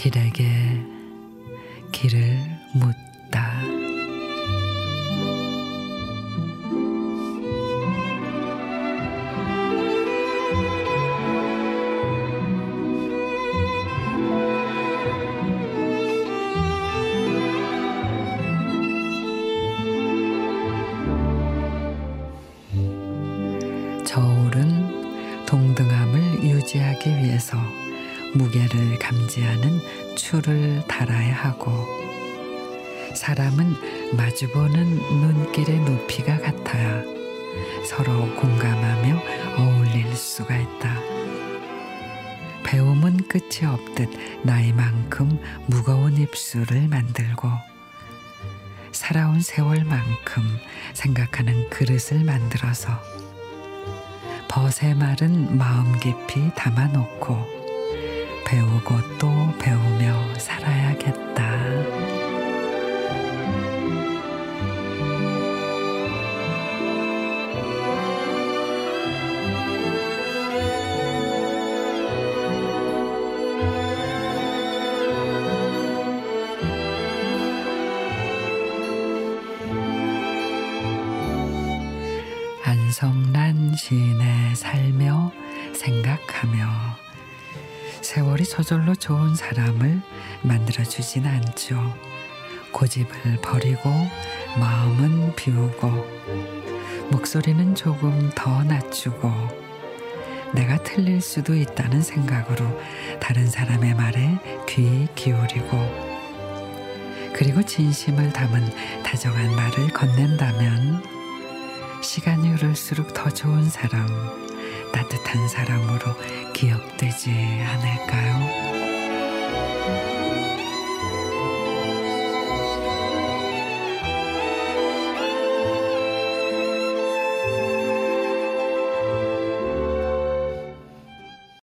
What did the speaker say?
길에게 길을 묻 저울은 동등함을 유지하기 위해서 무게를 감지하는 추를 달아야 하고 사람은 마주보는 눈길의 높이가 같아야 서로 공감하며 어울릴 수가 있다. 배움은 끝이 없듯 나이만큼 무거운 입술을 만들고 살아온 세월만큼 생각하는 그릇을 만들어서 벗의 말은 마음 깊이 담아놓고 배우고 또 배우며 살아야겠다. 안성란 시인의 살며 생각하며 세월이 저절로 좋은 사람을 만들어주진 않죠. 고집을 버리고 마음은 비우고 목소리는 조금 더 낮추고 내가 틀릴 수도 있다는 생각으로 다른 사람의 말에 귀 기울이고 그리고 진심을 담은 다정한 말을 건넨다면 시간이 흐를수록 더 좋은 사람, 따뜻한 사람으로 기억되지 않을까요?